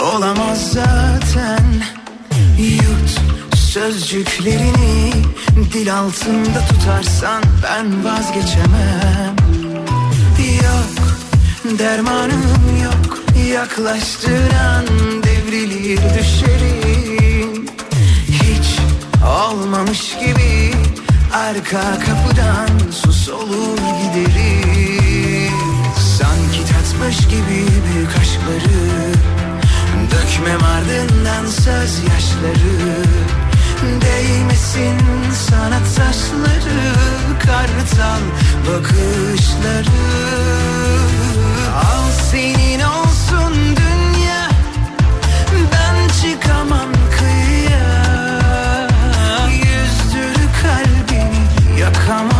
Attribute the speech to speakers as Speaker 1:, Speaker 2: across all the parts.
Speaker 1: olamaz zaten. Yut sözcüklerini dil altında tutarsan ben vazgeçemem. Yok dermanım yok. Yaklaştığın an devrilir düşerim. Hiç olmamış gibi arka kapıdan sus olur giderim. Sanki tatmış gibi büyük aşkları Dökmem ardından söz yaşları. Değmesin sana taşları Kartal bakışları. Al senin olsun dünya Ben çıkamam kıyıya. Yüzdür kalbimi yakamoza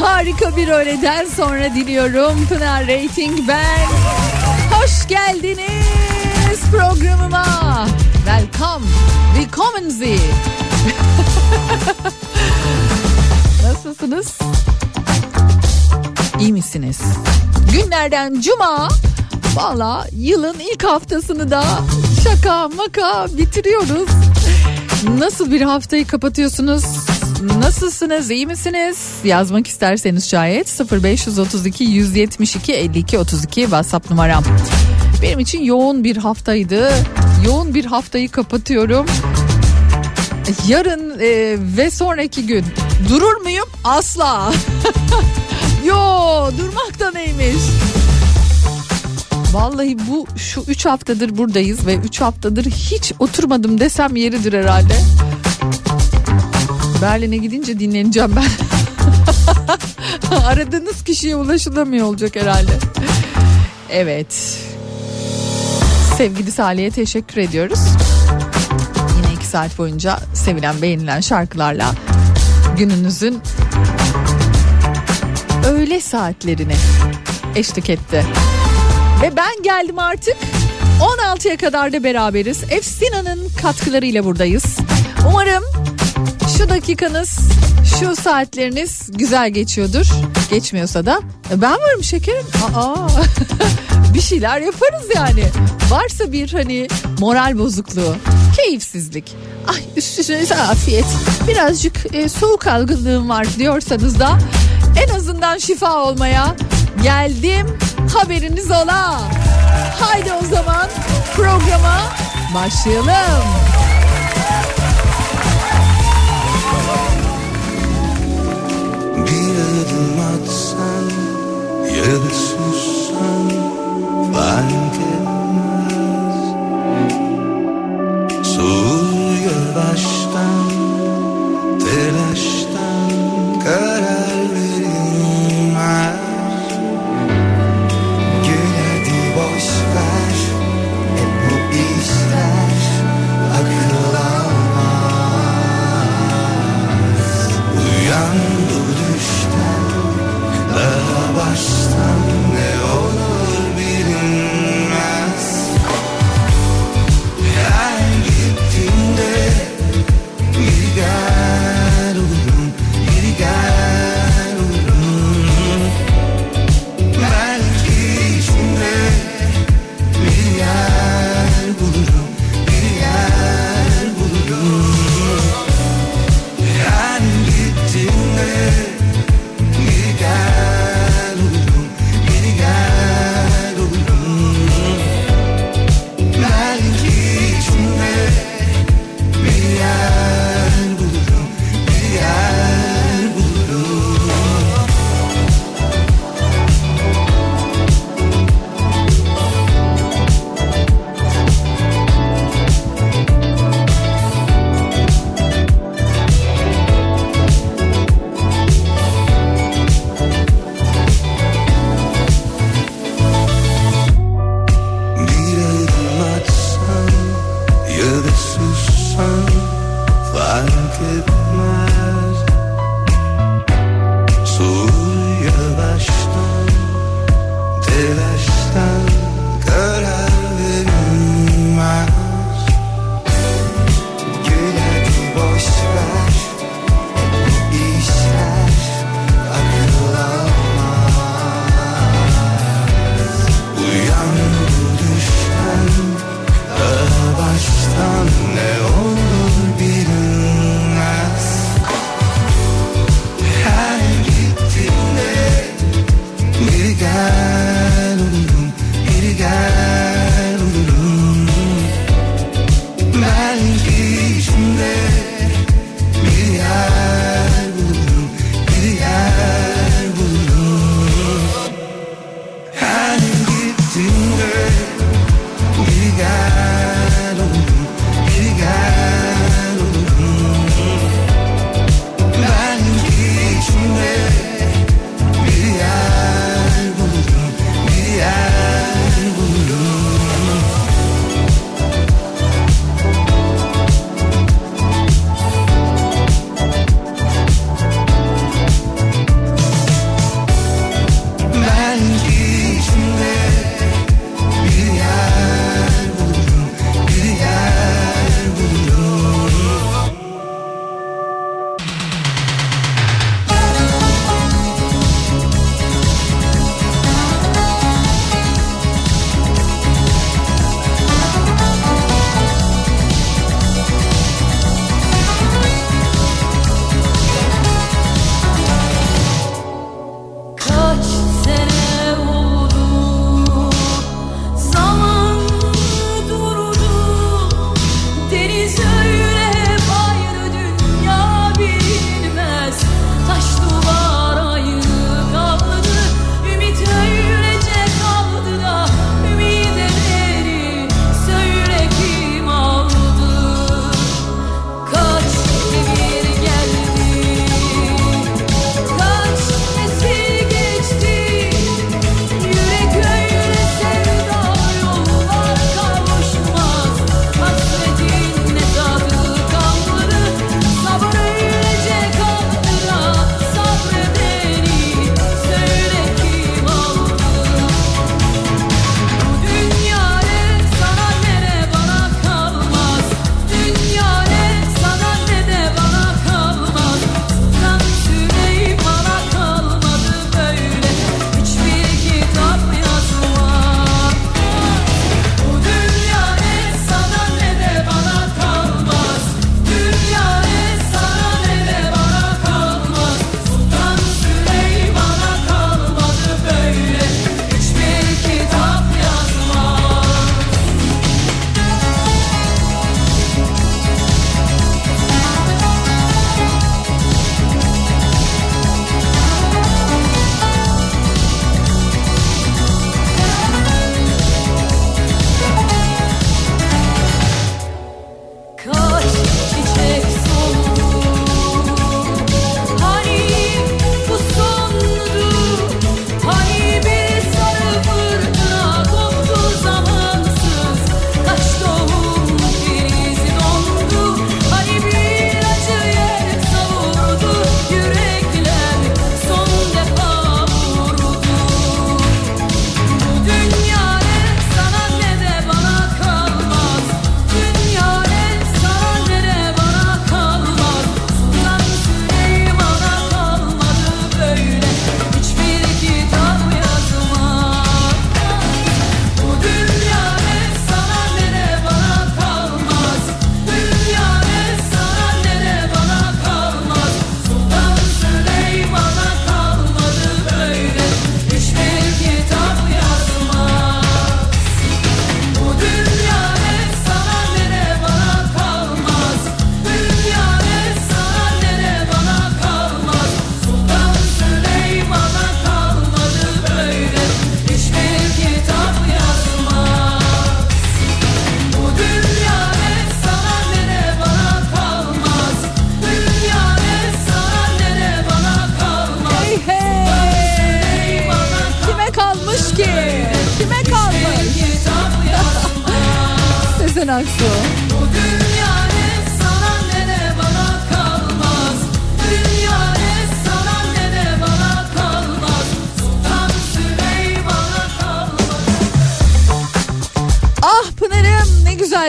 Speaker 2: harika bir öğleden sonra diliyorum. Pınar Rating ben. Hoş geldiniz programıma. Welcome. Willkommen Sie. Nasılsınız? İyi misiniz? Günlerden cuma. Valla yılın ilk haftasını da şaka maka bitiriyoruz. Nasıl bir haftayı kapatıyorsunuz? Nasılsınız? iyi misiniz? Yazmak isterseniz şayet 0532 172 52 32 WhatsApp numaram. Benim için yoğun bir haftaydı. Yoğun bir haftayı kapatıyorum. Yarın e, ve sonraki gün durur muyum? Asla. Yo durmak da neymiş? Vallahi bu şu 3 haftadır buradayız ve 3 haftadır hiç oturmadım desem yeridir herhalde. Berlin'e gidince dinleneceğim ben. Aradığınız kişiye ulaşılamıyor olacak herhalde. Evet. Sevgili Salih'e teşekkür ediyoruz. Yine iki saat boyunca sevilen beğenilen şarkılarla gününüzün öğle saatlerine eşlik etti. Ve ben geldim artık. 16'ya kadar da beraberiz. Efsina'nın katkılarıyla buradayız. Umarım şu dakikanız, şu saatleriniz güzel geçiyordur. Geçmiyorsa da ben varım şekerim. Aa, bir şeyler yaparız yani. Varsa bir hani moral bozukluğu, keyifsizlik. Ay üstüne afiyet. Birazcık e, soğuk algınlığım var diyorsanız da en azından şifa olmaya geldim haberiniz ola. Haydi o zaman programa başlayalım.
Speaker 3: Bir adım atsan ya da sussan fark etmez. Soğur yavaştan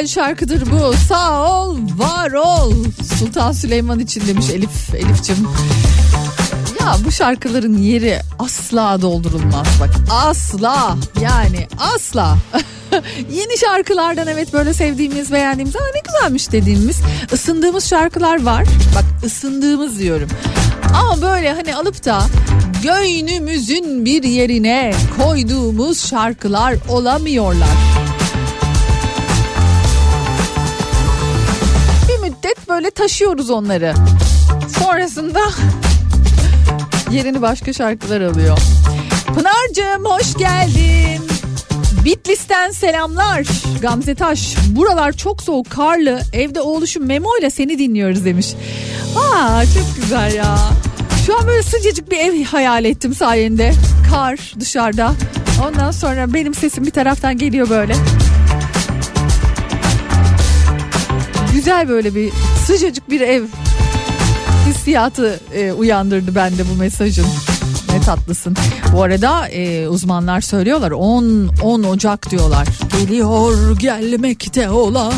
Speaker 2: güzel şarkıdır bu. Sağ ol, var ol. Sultan Süleyman için demiş Elif, Elif'cim. Ya bu şarkıların yeri asla doldurulmaz bak asla yani asla yeni şarkılardan evet böyle sevdiğimiz beğendiğimiz Aa, ne güzelmiş dediğimiz ısındığımız şarkılar var bak ısındığımız diyorum ama böyle hani alıp da göynümüzün bir yerine koyduğumuz şarkılar olamıyorlar müddet böyle taşıyoruz onları sonrasında yerini başka şarkılar alıyor. Pınar'cığım hoş geldin. Bitlis'ten selamlar. Gamze Taş. Buralar çok soğuk karlı. Evde oğluşum Memo ile seni dinliyoruz demiş. Aa çok güzel ya. Şu an böyle sıcacık bir ev hayal ettim sayende. Kar dışarıda. Ondan sonra benim sesim bir taraftan geliyor böyle. Güzel böyle bir sıcacık bir ev hissiyatı e, uyandırdı bende bu mesajın. Ne tatlısın. Bu arada e, uzmanlar söylüyorlar 10 10 Ocak diyorlar. Geliyor gelmekte olan.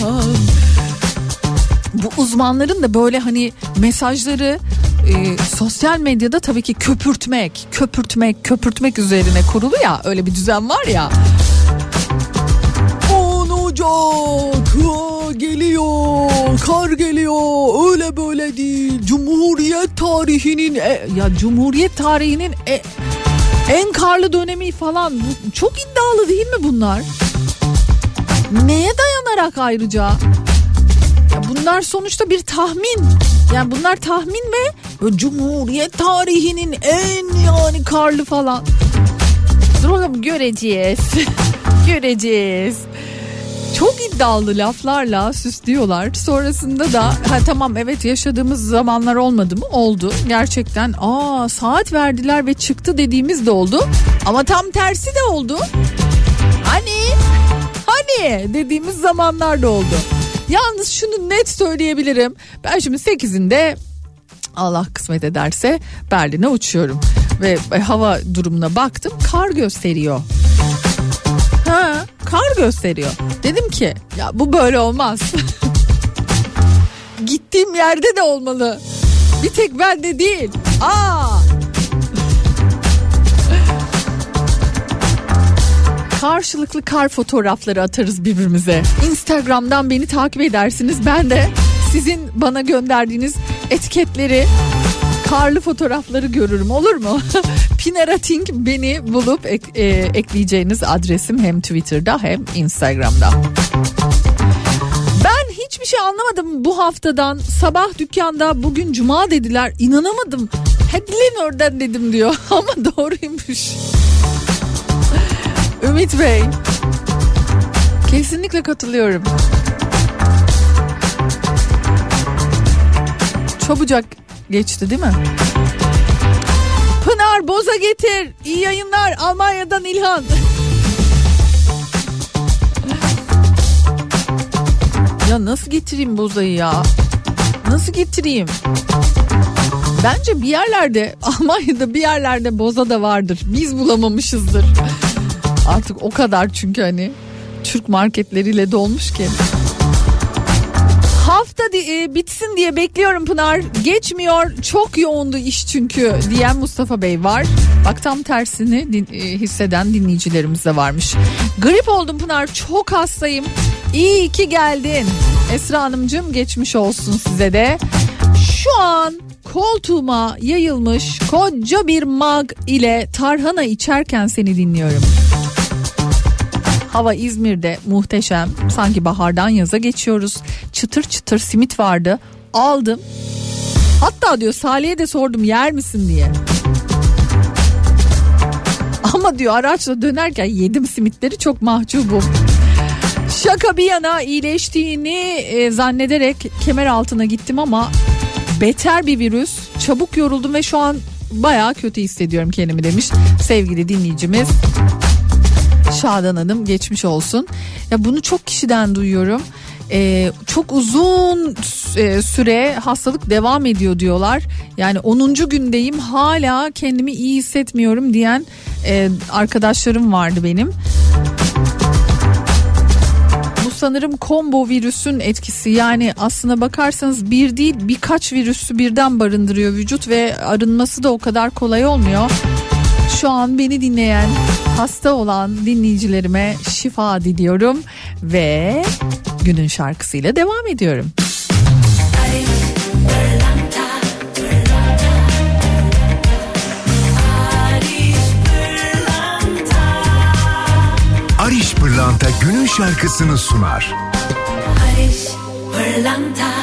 Speaker 2: Bu uzmanların da böyle hani mesajları e, sosyal medyada tabii ki köpürtmek, köpürtmek, köpürtmek üzerine kurulu ya. Öyle bir düzen var ya. 10 Ocak geliyor kar geliyor öyle böyle değil Cumhuriyet tarihinin e, ya Cumhuriyet tarihinin e, en karlı dönemi falan Bu çok iddialı değil mi bunlar? Neye dayanarak ayrıca? Ya bunlar sonuçta bir tahmin. Yani bunlar tahmin ve Cumhuriyet tarihinin en yani karlı falan. Dur bakalım göreceğiz. göreceğiz. Çok iddialı laflarla süslüyorlar. Sonrasında da ha tamam evet yaşadığımız zamanlar olmadı mı? Oldu. Gerçekten aa saat verdiler ve çıktı dediğimiz de oldu. Ama tam tersi de oldu. Hani hani dediğimiz zamanlar da oldu. Yalnız şunu net söyleyebilirim. Ben şimdi 8'inde Allah kısmet ederse Berlin'e uçuyorum. Ve hava durumuna baktım kar gösteriyor. Ha, kar gösteriyor. Dedim ki ya bu böyle olmaz. Gittiğim yerde de olmalı. Bir tek bende değil. Aa. Karşılıklı kar fotoğrafları atarız birbirimize. Instagram'dan beni takip edersiniz. Ben de sizin bana gönderdiğiniz etiketleri karlı fotoğrafları görürüm olur mu? Pinarating beni bulup ek- e, ekleyeceğiniz adresim hem Twitter'da hem Instagram'da. Ben hiçbir şey anlamadım bu haftadan. Sabah dükkanda bugün cuma dediler. İnanamadım. Hadi lan oradan dedim diyor. Ama doğruymuş. Ümit Bey. Kesinlikle katılıyorum. Çabucak geçti değil mi? Pınar boza getir. İyi yayınlar Almanya'dan İlhan. ya nasıl getireyim bozayı ya? Nasıl getireyim? Bence bir yerlerde Almanya'da bir yerlerde boza da vardır. Biz bulamamışızdır. Artık o kadar çünkü hani Türk marketleriyle dolmuş ki. Hafta e, bitsin diye bekliyorum Pınar. Geçmiyor. Çok yoğundu iş çünkü diyen Mustafa Bey var. Bak tam tersini din- e, hisseden dinleyicilerimiz de varmış. Grip oldum Pınar. Çok hastayım. İyi ki geldin. Esra Hanımcığım geçmiş olsun size de. Şu an koltuğuma yayılmış koca bir mag ile tarhana içerken seni dinliyorum. Hava İzmir'de muhteşem. Sanki bahardan yaza geçiyoruz. Çıtır çıtır simit vardı. Aldım. Hatta diyor Salih'e de sordum yer misin diye. Ama diyor araçla dönerken yedim simitleri çok mahcubum. Şaka bir yana iyileştiğini e, zannederek kemer altına gittim ama beter bir virüs. Çabuk yoruldum ve şu an baya kötü hissediyorum kendimi demiş sevgili dinleyicimiz. Şadan Hanım geçmiş olsun. Ya bunu çok kişiden duyuyorum. Ee, çok uzun e, süre hastalık devam ediyor diyorlar. Yani 10. gündeyim hala kendimi iyi hissetmiyorum diyen e, arkadaşlarım vardı benim. Bu sanırım combo virüsün etkisi yani aslına bakarsanız bir değil birkaç virüsü birden barındırıyor vücut ve arınması da o kadar kolay olmuyor. Şu an beni dinleyen hasta olan dinleyicilerime şifa diliyorum ve günün şarkısıyla devam ediyorum.
Speaker 4: Ariş Pırlanta günün şarkısını sunar.
Speaker 5: Barış Pırlanta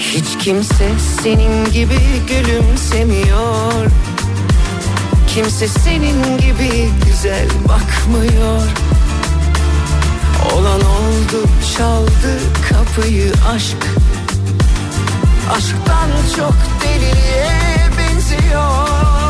Speaker 1: hiç kimse senin gibi gülümsemiyor. Kimse senin gibi güzel bakmıyor. Olan oldu çaldı kapıyı aşk. Aşktan çok deliliğe benziyor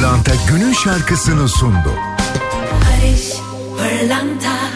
Speaker 5: Pırlanta
Speaker 4: günün şarkısını sundu.
Speaker 5: Barış Pırlanta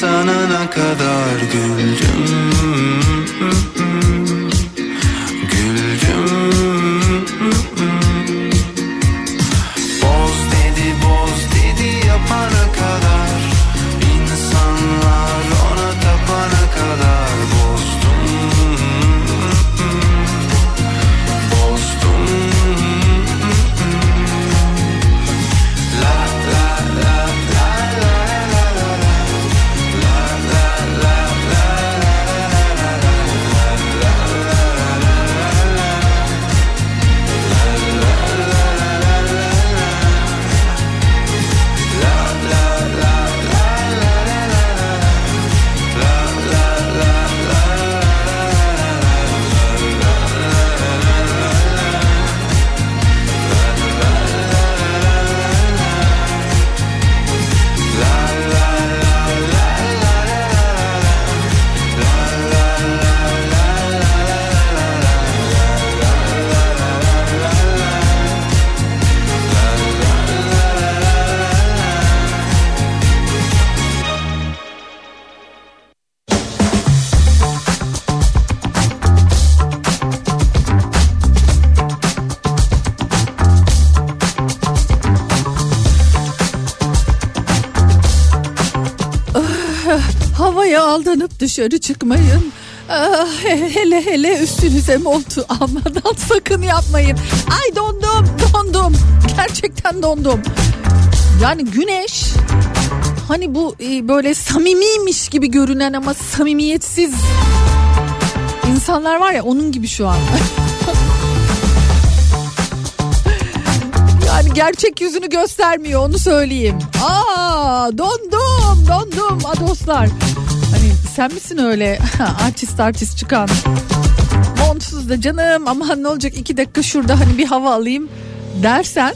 Speaker 3: sanana kadar güldüm
Speaker 2: dışarı çıkmayın. Ah, he- hele hele üstünüze montu almadan sakın yapmayın. Ay dondum dondum. Gerçekten dondum. Yani güneş hani bu e, böyle samimiymiş gibi görünen ama samimiyetsiz insanlar var ya onun gibi şu an. Yani gerçek yüzünü göstermiyor onu söyleyeyim. Aa dondum dondum adoslar. Hani sen misin öyle artist artist çıkan? Montsuz da canım aman ne olacak iki dakika şurada hani bir hava alayım dersen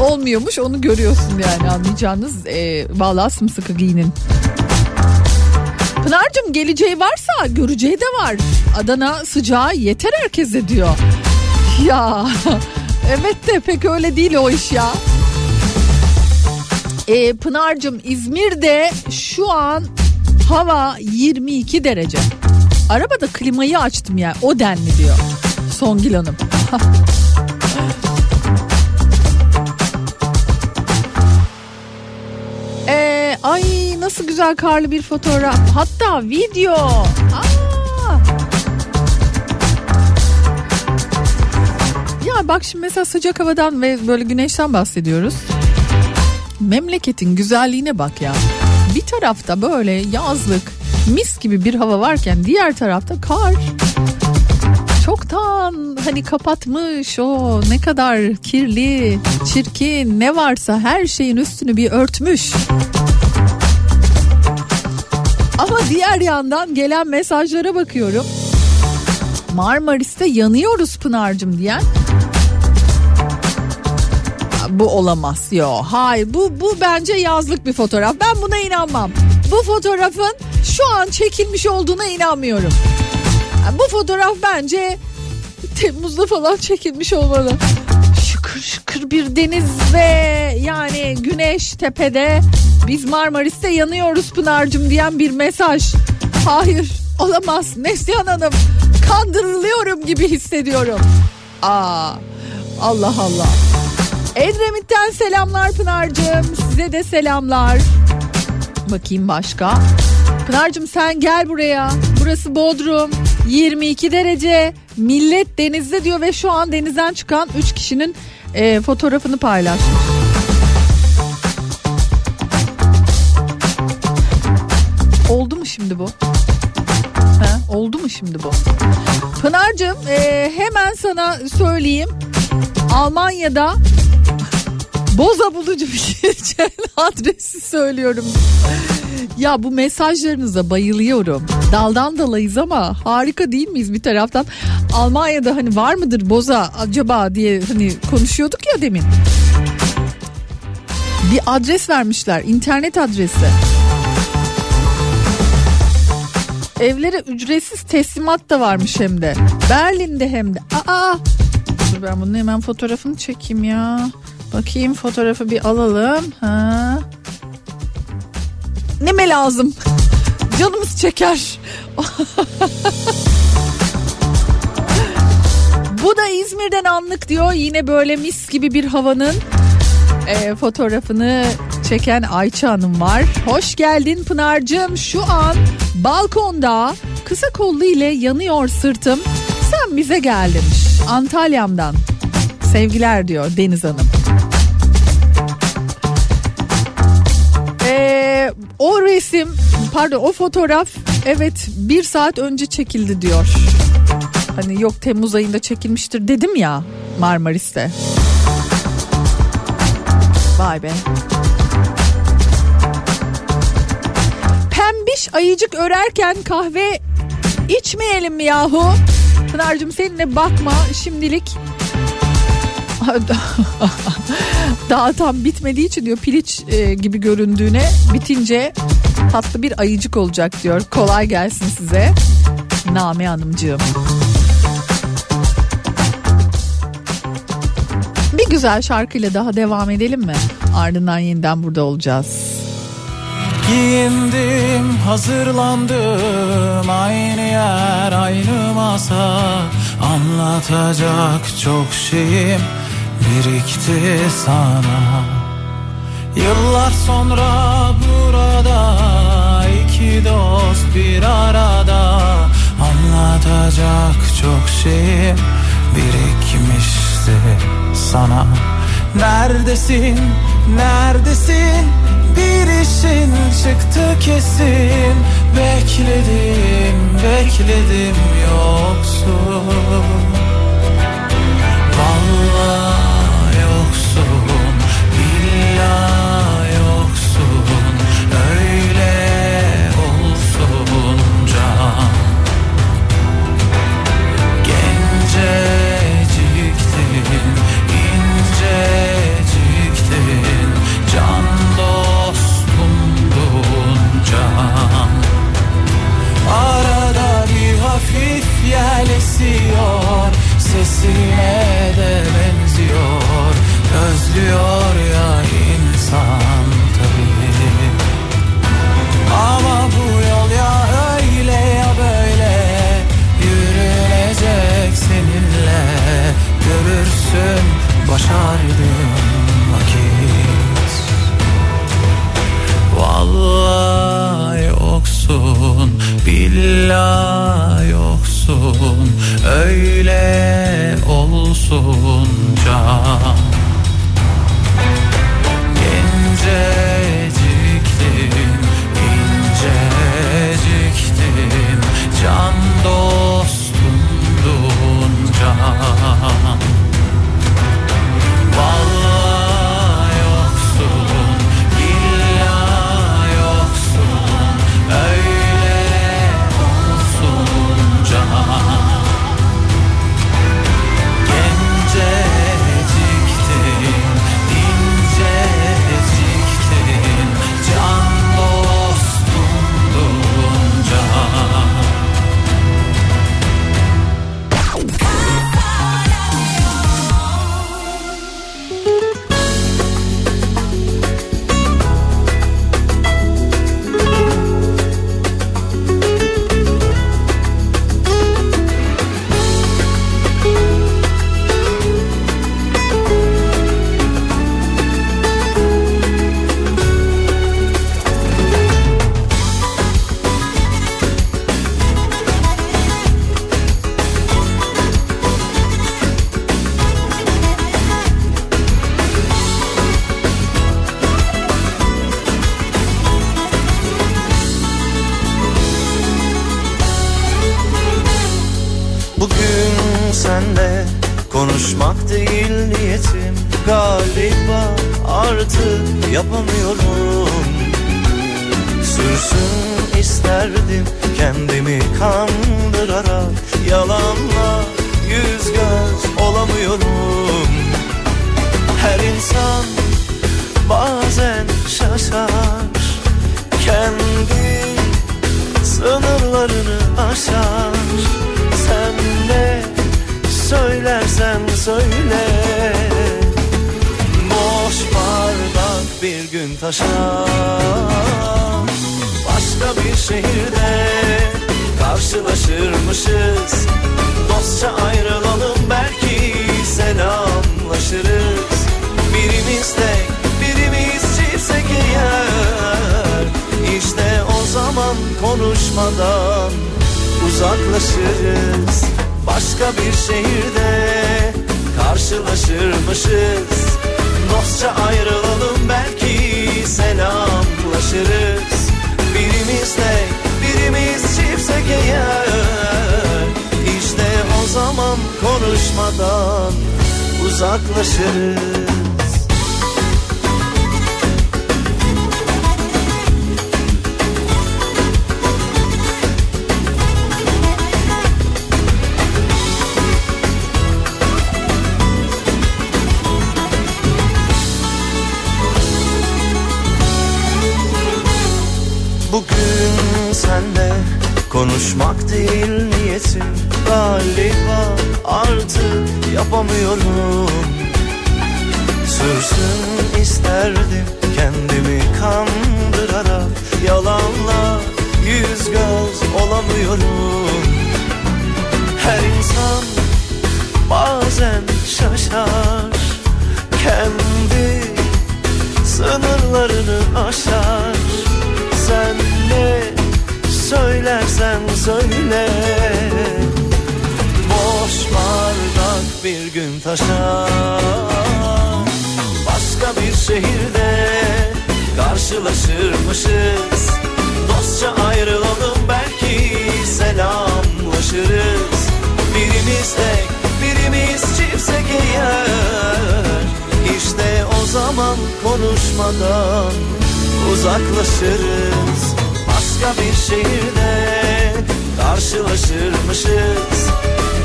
Speaker 2: olmuyormuş onu görüyorsun yani anlayacağınız e, vallahi sımsıkı giyinin. Pınar'cığım geleceği varsa göreceği de var. Adana sıcağı yeter herkese diyor. Ya evet de pek öyle değil o iş ya. Ee, Pınar'cığım İzmir'de şu an hava 22 derece. Arabada klimayı açtım ya o denli diyor Songül Hanım. Ee, ay nasıl güzel karlı bir fotoğraf. Hatta video. Aa. Ya bak şimdi mesela sıcak havadan ve böyle güneşten bahsediyoruz. Memleketin güzelliğine bak ya. Bir tarafta böyle yazlık mis gibi bir hava varken diğer tarafta kar. Çoktan hani kapatmış o ne kadar kirli, çirkin ne varsa her şeyin üstünü bir örtmüş. Ama diğer yandan gelen mesajlara bakıyorum. Marmaris'te yanıyoruz Pınar'cığım diyen bu olamaz. Yo hayır bu bu bence yazlık bir fotoğraf. Ben buna inanmam. Bu fotoğrafın şu an çekilmiş olduğuna inanmıyorum. Bu fotoğraf bence Temmuz'da falan çekilmiş olmalı. Şıkır şıkır bir deniz ve yani güneş tepede biz Marmaris'te yanıyoruz Pınar'cığım diyen bir mesaj. Hayır olamaz Neslihan Hanım kandırılıyorum gibi hissediyorum. Aa Allah Allah. Edremit'ten selamlar Pınar'cığım. Size de selamlar. Bakayım başka. Pınar'cığım sen gel buraya. Burası Bodrum. 22 derece. Millet denizde diyor ve şu an denizden çıkan 3 kişinin e, fotoğrafını paylaşmış. Oldu mu şimdi bu? Ha, oldu mu şimdi bu? Pınar'cığım e, hemen sana söyleyeyim. Almanya'da boza bulucu bir geçen adresi söylüyorum. Ya bu mesajlarınıza bayılıyorum. Daldan dalayız ama harika değil miyiz bir taraftan? Almanya'da hani var mıdır boza acaba diye hani konuşuyorduk ya demin. Bir adres vermişler, internet adresi. Evlere ücretsiz teslimat da varmış hem de. Berlin'de hem de. Aa! Dur ben bunun hemen fotoğrafını çekeyim ya. Bakayım fotoğrafı bir alalım. Ha. Neme lazım? Canımız çeker. Bu da İzmir'den anlık diyor. Yine böyle mis gibi bir havanın e, fotoğrafını çeken Ayça Hanım var. Hoş geldin Pınar'cığım. Şu an balkonda kısa kollu ile yanıyor sırtım. Sen bize gel demiş. Antalya'mdan. Sevgiler diyor Deniz Hanım. O resim pardon o fotoğraf evet bir saat önce çekildi diyor. Hani yok Temmuz ayında çekilmiştir dedim ya Marmaris'te. Vay be. Pembiş ayıcık örerken kahve içmeyelim mi yahu? Pınar'cığım seninle bakma şimdilik daha tam bitmediği için diyor piliç e, gibi göründüğüne bitince tatlı bir ayıcık olacak diyor. Kolay gelsin size. Name Hanımcığım. Bir güzel şarkıyla daha devam edelim mi? Ardından yeniden burada olacağız.
Speaker 6: Giyindim, hazırlandım Aynı yer, aynı masa Anlatacak çok şeyim birikti sana. Yıllar sonra burada iki dost bir arada. Anlatacak çok şeyim birikmişti sana. Neredesin, neredesin? Bir işin çıktı kesin. Bekledim, bekledim yoksun Vallahi yel esiyor Sesine de benziyor. Özlüyor ya insan tabii. Ama bu yol ya öyle ya böyle. Yürünecek seninle. Görürsün başardığım vakit. Vallahi yoksun Billahi yoksun Öyle olsun can. Genceciktin, inceciktin Can dostumdun can
Speaker 7: isterdim kendimi kandırarak Yalanla yüz göz olamıyorum. Her insan bazen şaşar. Kendi sınırlarını aşar. Sen ne söylersen söyle. Taşa Başka bir şehirde karşılaşırmışız. Dostça ayrılalım belki selamlaşırız. Birimiz tek birimiz çiftsek eğer İşte o zaman konuşmadan uzaklaşırız. Başka bir şehirde karşılaşırmışız. Dostça ayrılalım belki selamlaşırız çiftsek eğer İşte o zaman konuşmadan uzaklaşırız konuşmak değil niyetim. Galiba artık yapamıyorum. Sürsün isterdim kendimi kandırarak. Yalanla yüz göz olamıyorum. Her insan bazen şaşar. Kendi sınırlarını aşar. Sen ne söylersen söyle. Boş bardak bir gün taşar Başka bir şehirde karşılaşırmışız. Dostça ayrılalım belki selamlaşırız. Birimiz tek birimiz çiftsek eğer. İşte o zaman konuşmadan uzaklaşırız Başka bir şehirde karşılaşırmışız.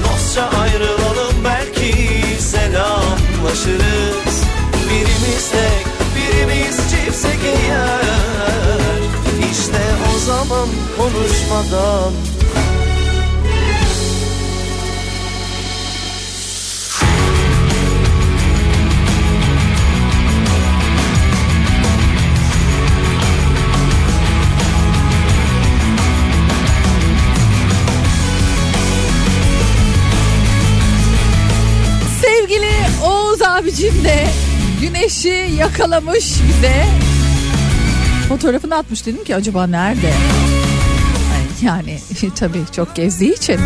Speaker 7: Dostça ayrılalım belki selamlaşırız. Birimiz tek birimiz çiftsek eğer İşte o zaman konuşmadan
Speaker 2: yakalamış bize. Fotoğrafını atmış dedim ki acaba nerede? Yani tabii çok gezdiği için.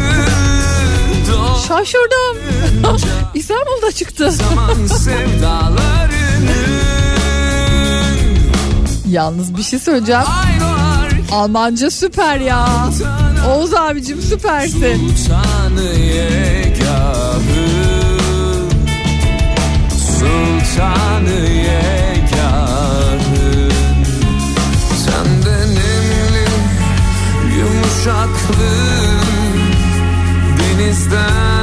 Speaker 2: Şaşırdım. İstanbul'da çıktı. Yalnız bir şey söyleyeceğim. Almanca süper ya. Oğuz abicim süpersin.
Speaker 8: Sultanı Sultanı yumuşaklı Denizden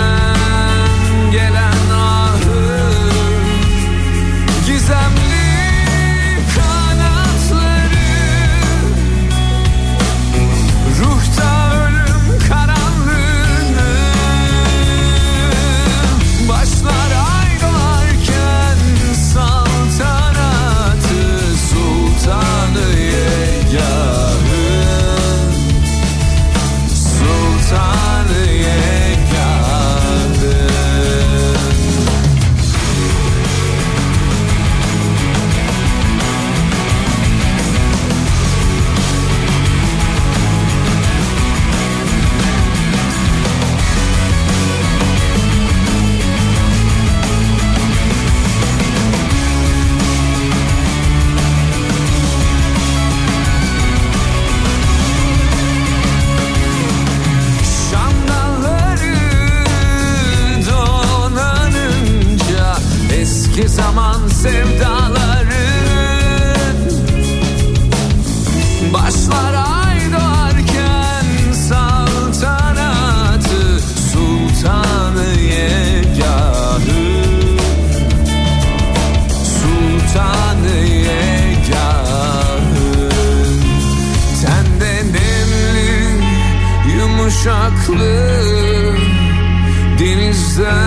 Speaker 8: sevdaların Başlar ay doğarken saltanatı Sultanı yegahı. Sultanı yegahı. Tende nemli yumuşaklı denizden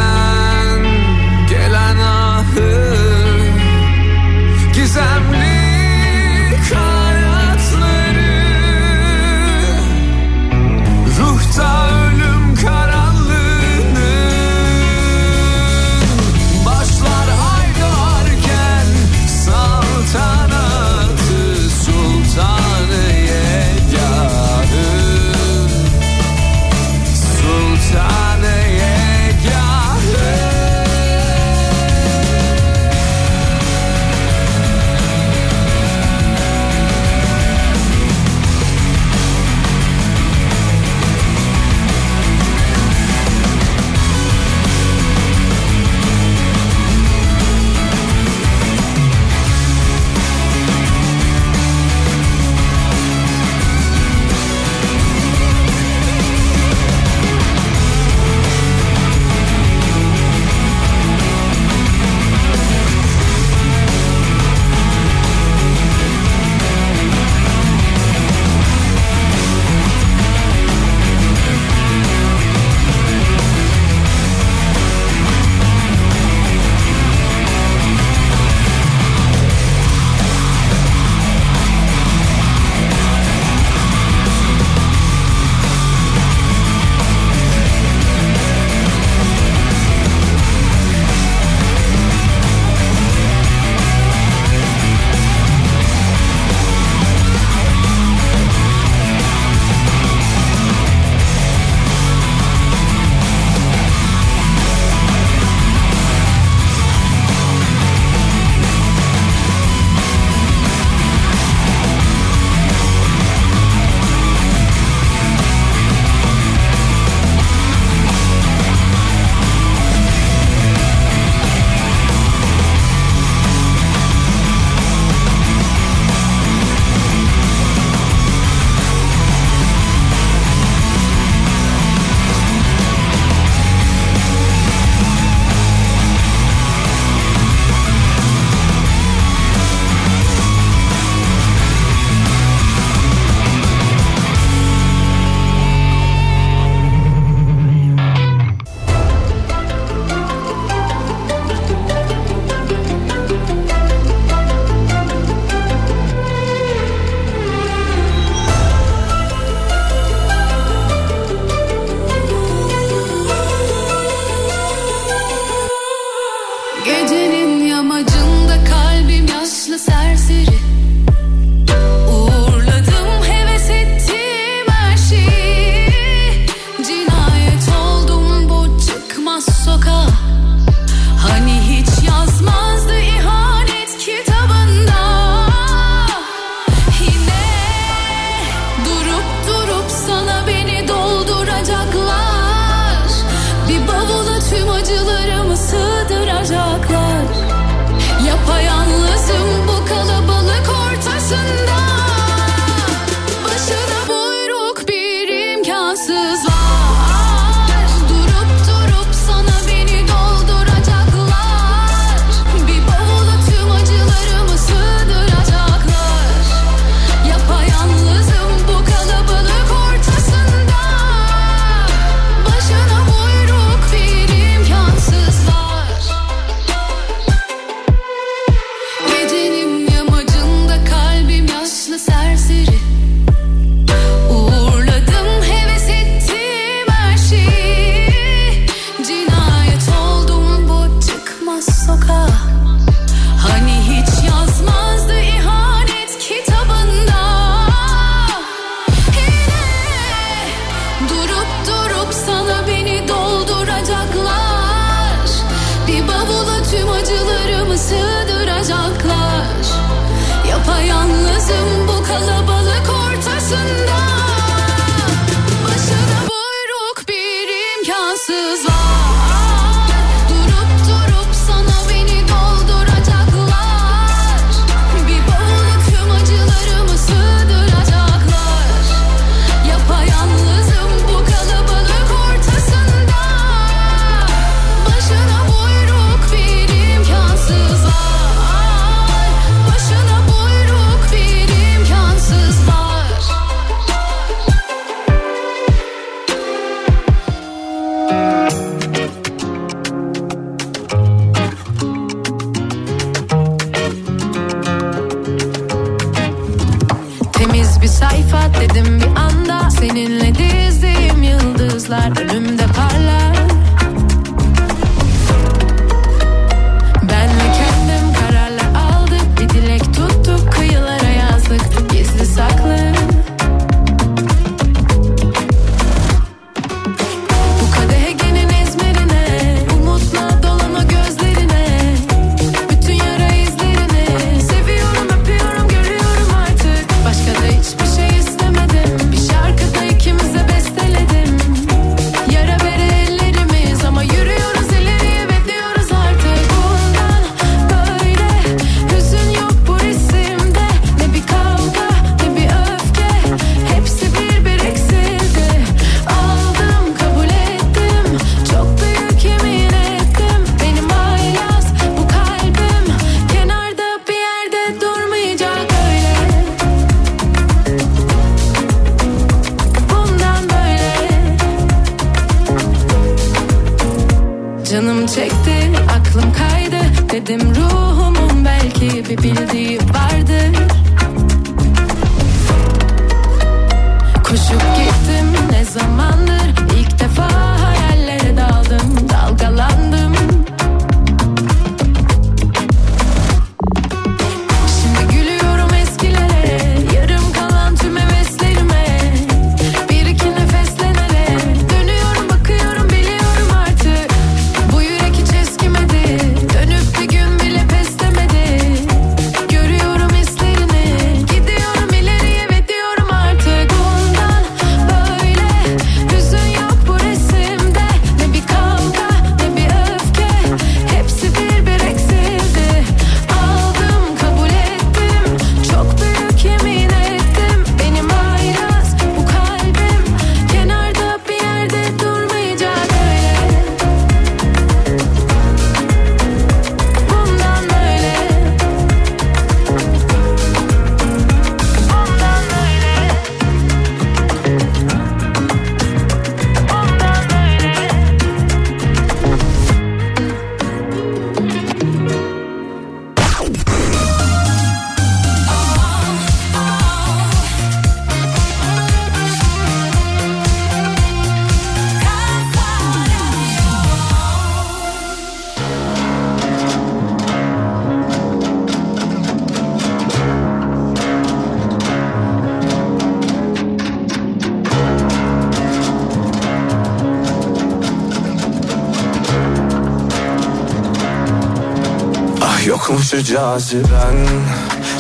Speaker 3: Caziben.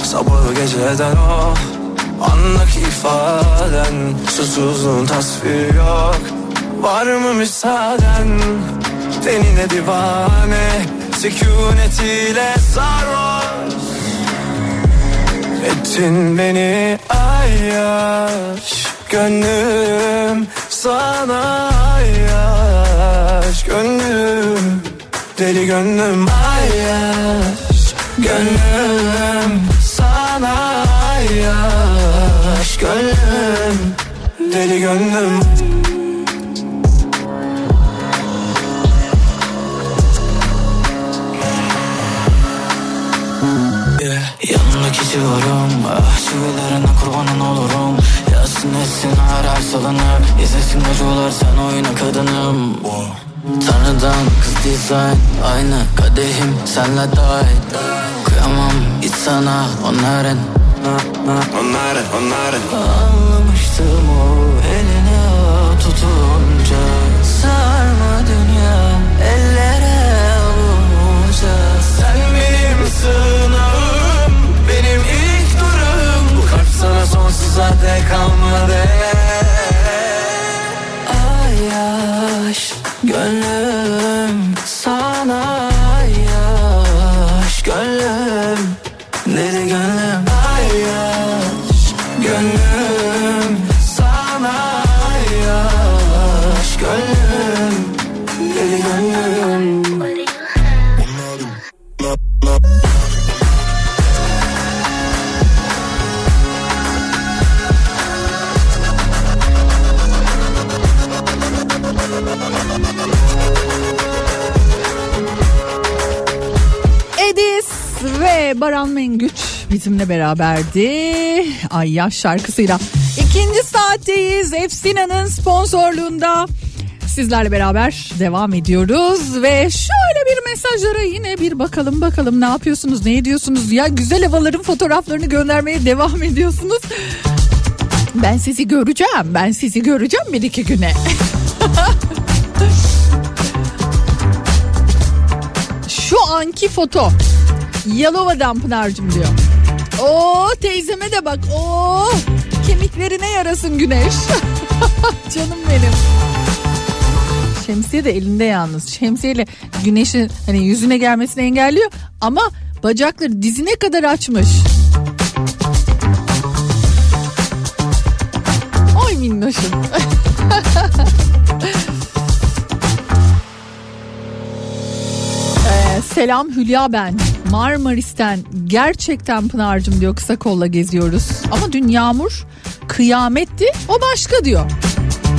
Speaker 3: Sabahı geceden o Anlık ifaden. Susuzluğun tasviri yok Var mı müsaaden? Tenine divane Sükunetiyle sarhoş. Ettin beni ayyaş Gönlüm sana ayyaş. Gönlüm deli gönlüm ayyaş Gönlüm sana ayyaş Gönlüm deli gönlüm. Yeah. Yanına kişiyorum ah, Şivelerine kurbanın olurum. Yazsın etsin her salınır. İzlesin acılar sen oyna kadınım. Tanrıdan kız dizayn Aynı kadehim senle dahil sana onların. Onların onların. Anlamıştım o eline tutunca. Sarma dünya ellere avunca Sen benim sığınağım Benim ilk durum Bu kalp sana sonsuza dek kalmadı. Ay yaş gönlüm
Speaker 2: Baran Mengüç bizimle beraberdi. Ay yaş şarkısıyla. İkinci saatteyiz. Efsina'nın sponsorluğunda sizlerle beraber devam ediyoruz ve şöyle bir mesajlara yine bir bakalım bakalım ne yapıyorsunuz ne ediyorsunuz ya güzel havaların fotoğraflarını göndermeye devam ediyorsunuz. Ben sizi göreceğim ben sizi göreceğim bir iki güne. Şu anki foto. Yalova'dan Pınar'cığım diyor. Oo teyzeme de bak. Oo kemiklerine yarasın güneş. Canım benim. Şemsiye de elinde yalnız. Şemsiyeyle güneşin hani yüzüne gelmesini engelliyor ama bacakları dizine kadar açmış. Oy minnoşum. Ee, selam Hülya ben. Marmaris'ten gerçekten Pınar'cığım diyor kısa kolla geziyoruz. Ama dün yağmur kıyametti o başka diyor.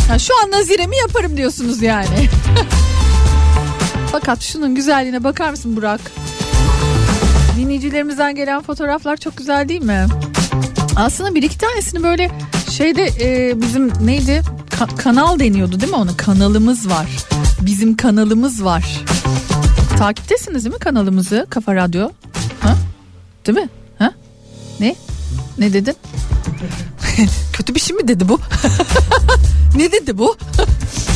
Speaker 2: Ha, şu an naziremi yaparım diyorsunuz yani. Fakat şunun güzelliğine bakar mısın Burak? Dinleyicilerimizden gelen fotoğraflar çok güzel değil mi? Aslında bir iki tanesini böyle şeyde e, bizim neydi Ka- kanal deniyordu değil mi ona kanalımız var. Bizim kanalımız var. Takiptesiniz değil mi kanalımızı Kafa Radyo? Ha? Değil mi? Ha? Ne? Ne dedin? Kötü bir şey mi dedi bu? ne dedi bu?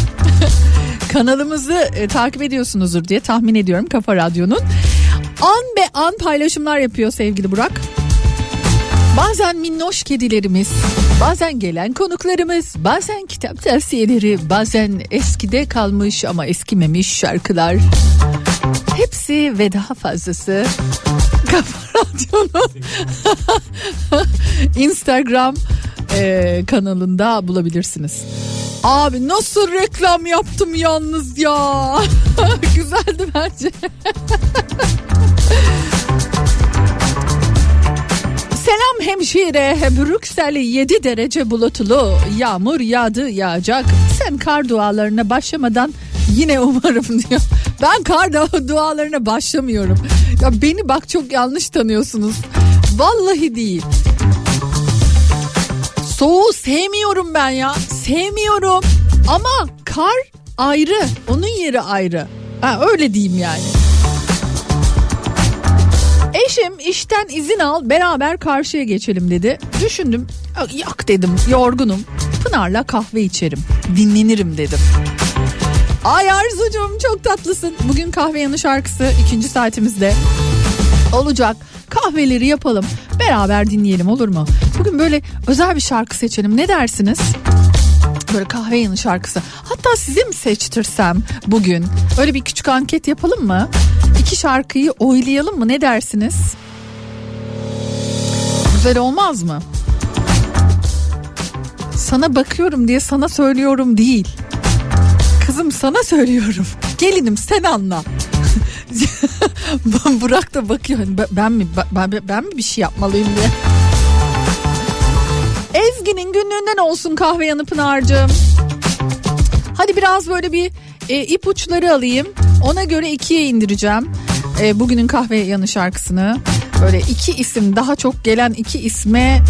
Speaker 2: Kanalımızı e, takip ediyorsunuzdur diye tahmin ediyorum Kafa Radyo'nun. An be an paylaşımlar yapıyor sevgili Burak. Bazen minnoş kedilerimiz, bazen gelen konuklarımız, bazen kitap tavsiyeleri, bazen eskide kalmış ama eskimemiş şarkılar. Hepsi ve daha fazlası Kafa Radyo'nun Instagram e, kanalında bulabilirsiniz. Abi nasıl reklam yaptım yalnız ya. Güzeldi bence. Selam hemşire. Brüksel 7 derece bulutlu. Yağmur yağdı yağacak. Sen kar dualarına başlamadan yine umarım diyor. Ben kar du- dualarına başlamıyorum. Ya beni bak çok yanlış tanıyorsunuz. Vallahi değil. Soğuğu sevmiyorum ben ya. Sevmiyorum. Ama kar ayrı. Onun yeri ayrı. Ha, öyle diyeyim yani. Eşim işten izin al beraber karşıya geçelim dedi. Düşündüm yok dedim yorgunum. Pınar'la kahve içerim dinlenirim dedim. Ay Arzucuğum çok tatlısın. Bugün kahve yanı şarkısı ikinci saatimizde. Olacak. Kahveleri yapalım. Beraber dinleyelim olur mu? Bugün böyle özel bir şarkı seçelim. Ne dersiniz? Böyle kahve yanı şarkısı. Hatta size mi seçtirsem bugün? Öyle bir küçük anket yapalım mı? İki şarkıyı oylayalım mı? Ne dersiniz? Güzel olmaz mı? Sana bakıyorum diye sana söylüyorum değil. Kızım sana söylüyorum. Gelinim sen anla. Burak da bakıyor. Hani ben, mi ben, ben mi bir şey yapmalıyım diye. Ezgi'nin günlüğünden olsun kahve yanı Pınar'cığım. Hadi biraz böyle bir e, ipuçları alayım. Ona göre ikiye indireceğim. E, bugünün kahve yanı şarkısını. Böyle iki isim daha çok gelen iki isme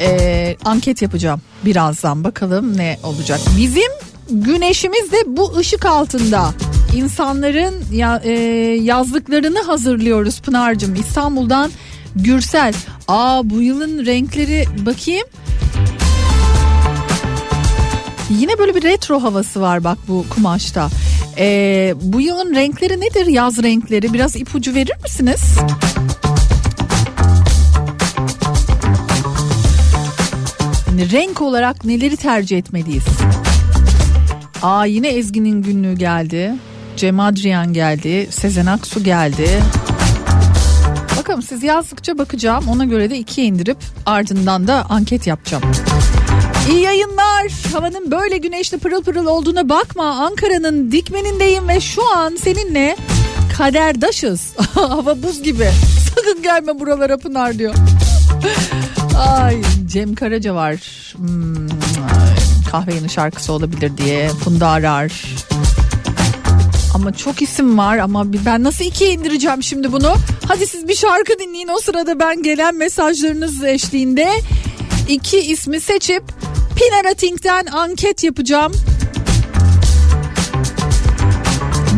Speaker 2: e, anket yapacağım. Birazdan bakalım ne olacak. Bizim güneşimiz de bu ışık altında. İnsanların ya, e, yazlıklarını hazırlıyoruz Pınar'cığım. İstanbul'dan Gürsel. Aa bu yılın renkleri bakayım. Yine böyle bir retro havası var bak bu kumaşta. Ee, bu yılın renkleri nedir yaz renkleri? Biraz ipucu verir misiniz? Renk olarak neleri tercih etmeliyiz? Aa yine Ezgi'nin günlüğü geldi. Cem Adrian geldi. Sezen Aksu geldi. Bakalım siz yazdıkça bakacağım. Ona göre de ikiye indirip ardından da anket yapacağım. İyi yayınlar. Havanın böyle güneşli pırıl pırıl olduğuna bakma. Ankara'nın dikmenindeyim ve şu an seninle kaderdaşız. Hava buz gibi. Sakın gelme buralara Pınar diyor. Ay Cem Karaca var. Hmm, kahve yanı şarkısı olabilir diye. Funda Arar. Ama çok isim var ama ben nasıl ikiye indireceğim şimdi bunu? Hadi siz bir şarkı dinleyin o sırada ben gelen mesajlarınız eşliğinde iki ismi seçip Pinarating'den anket yapacağım.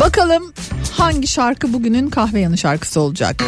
Speaker 2: Bakalım hangi şarkı bugünün kahve yanı şarkısı olacak?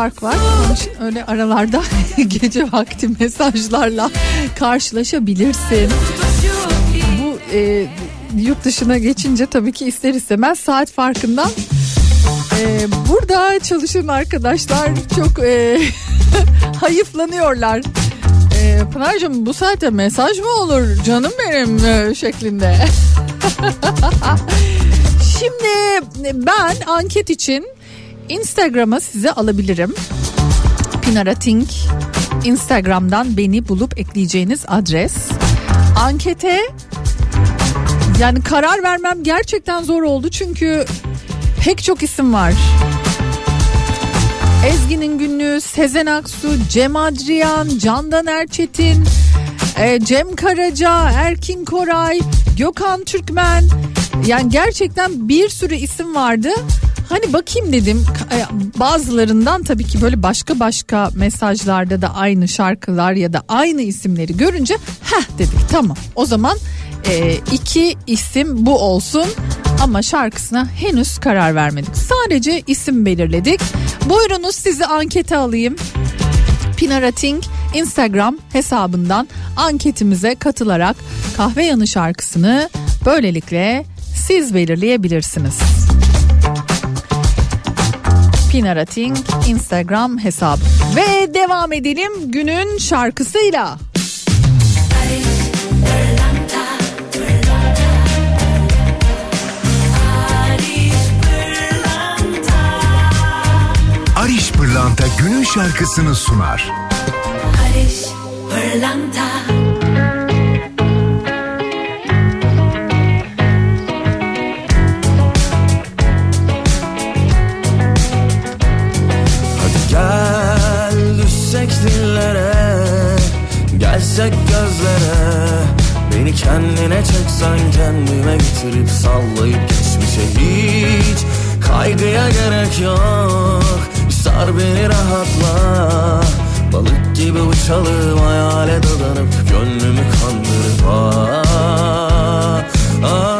Speaker 2: Fark var. Öyle aralarda gece vakti mesajlarla karşılaşabilirsin. Bu e, yurt dışına geçince tabii ki ister istemez saat farkından e, burada çalışan arkadaşlar çok e, hayıflanıyorlar. E, Pınar'cığım bu saatte mesaj mı olur canım benim e, şeklinde. Şimdi ben anket için Instagram'a size alabilirim. Pinara Tink Instagram'dan beni bulup ekleyeceğiniz adres. Ankete yani karar vermem gerçekten zor oldu çünkü pek çok isim var. Ezgi'nin günlüğü, Sezen Aksu, Cem Adrian, Candan Erçetin, e, Cem Karaca, Erkin Koray, Gökhan Türkmen. Yani gerçekten bir sürü isim vardı. Hani bakayım dedim e, bazılarından tabii ki böyle başka başka mesajlarda da aynı şarkılar ya da aynı isimleri görünce heh dedik tamam o zaman e, iki isim bu olsun ama şarkısına henüz karar vermedik. Sadece isim belirledik. Buyurunuz sizi ankete alayım. Pinara Ting Instagram hesabından anketimize katılarak kahve yanı şarkısını böylelikle siz belirleyebilirsiniz. Pinara Ting Instagram hesabı. Ve devam edelim günün şarkısıyla.
Speaker 4: Ariş Pırlanta günün şarkısını sunar.
Speaker 9: Barış Pırlanta
Speaker 10: Gelsek gözlere Beni kendine çeksen kendime getirip sallayıp geçmişe hiç Kaygıya gerek yok sar beni rahatla Balık gibi uçalım hayale dadanıp Gönlümü kandırıp ah, ah.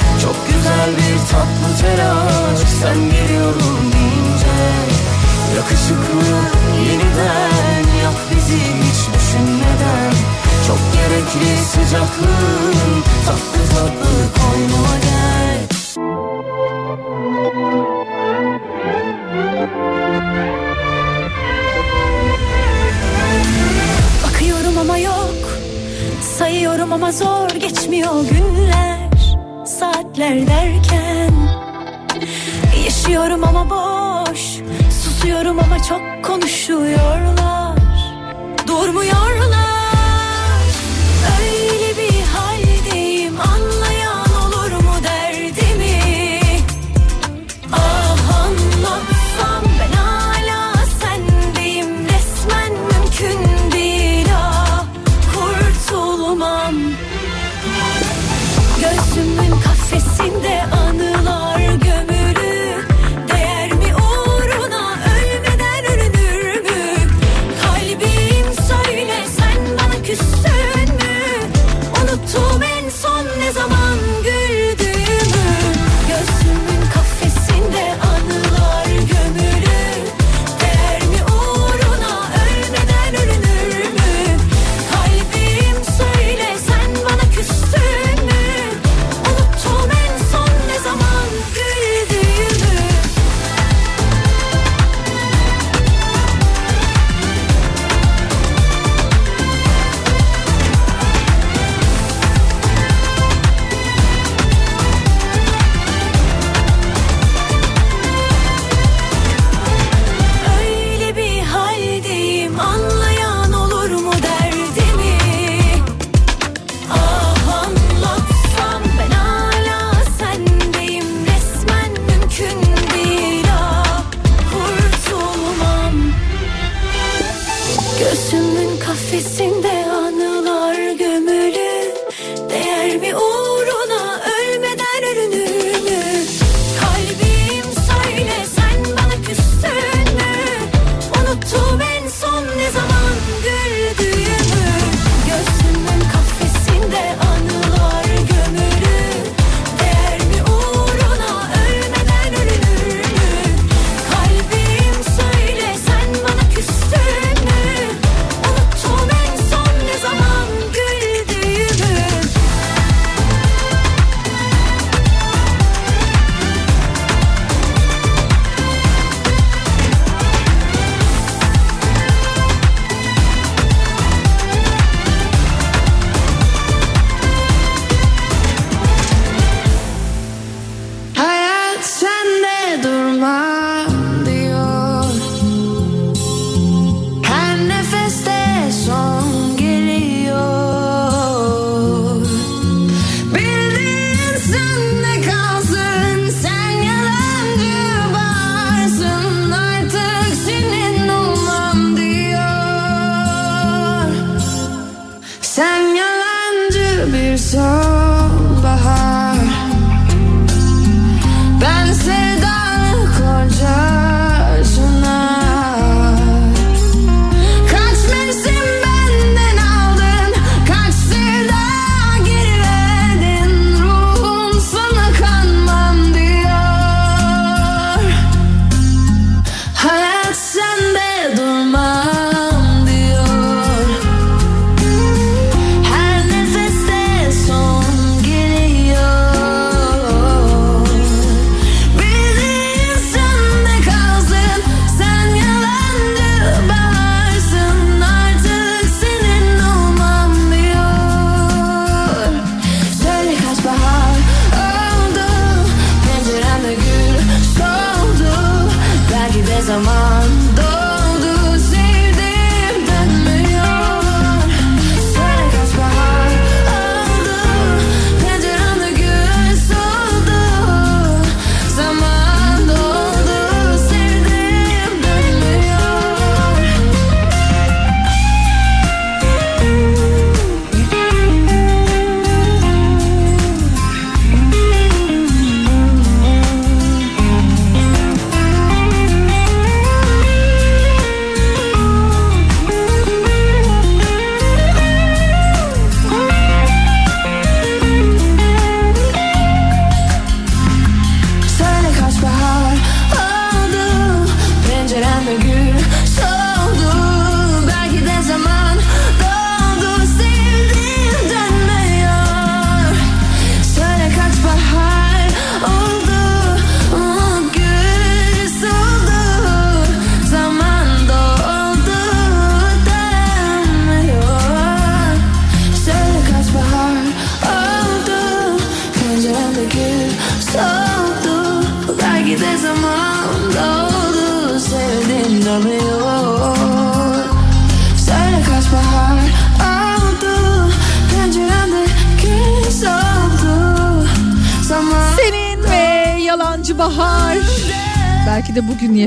Speaker 10: güzel bir tatlı telaş. Sen geliyorum deyince Yakışıklı yeniden yap bizi hiç düşünmeden. Çok gerekli sıcaklığın tatlı tatlı koynuma gel.
Speaker 11: Bakıyorum ama yok Sayıyorum ama zor geçmiyor günler Saatler derken Yaşıyorum ama boş Susuyorum ama çok konuşuyorlar. Durmuyorlar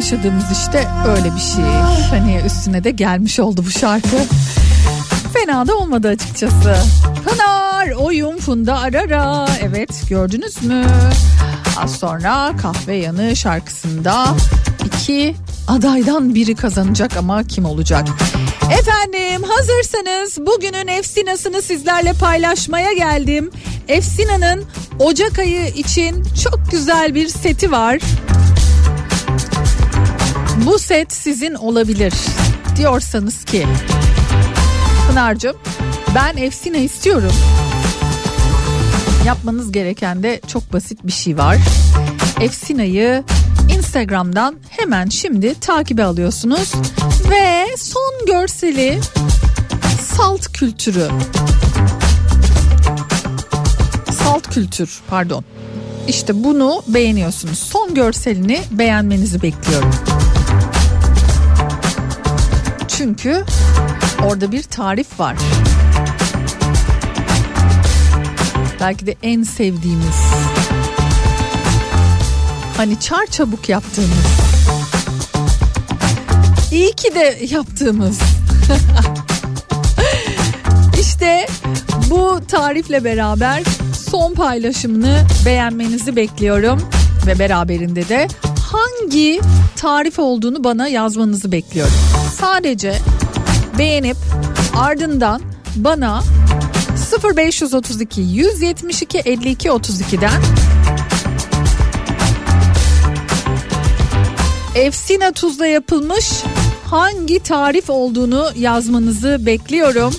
Speaker 2: yaşadığımız işte öyle bir şey. Hani üstüne de gelmiş oldu bu şarkı. Fena da olmadı açıkçası. Pınar oyun Funda Arara. Evet gördünüz mü? Az sonra kahve yanı şarkısında iki adaydan biri kazanacak ama kim olacak? Efendim hazırsanız bugünün Efsinasını sizlerle paylaşmaya geldim. Efsina'nın Ocak ayı için çok güzel bir seti var. Bu set sizin olabilir diyorsanız ki Pınar'cığım ben Efsina istiyorum. Yapmanız gereken de çok basit bir şey var. Efsina'yı Instagram'dan hemen şimdi takibe alıyorsunuz ve son görseli salt kültürü. Salt kültür pardon. İşte bunu beğeniyorsunuz. Son görselini beğenmenizi bekliyorum. Çünkü orada bir tarif var. Belki de en sevdiğimiz. Hani çar çabuk yaptığımız. İyi ki de yaptığımız. işte bu tarifle beraber son paylaşımını beğenmenizi bekliyorum ve beraberinde de hangi tarif olduğunu bana yazmanızı bekliyorum. Sadece beğenip ardından bana 0532 172 52 32'den Efsina tuzla yapılmış hangi tarif olduğunu yazmanızı bekliyorum.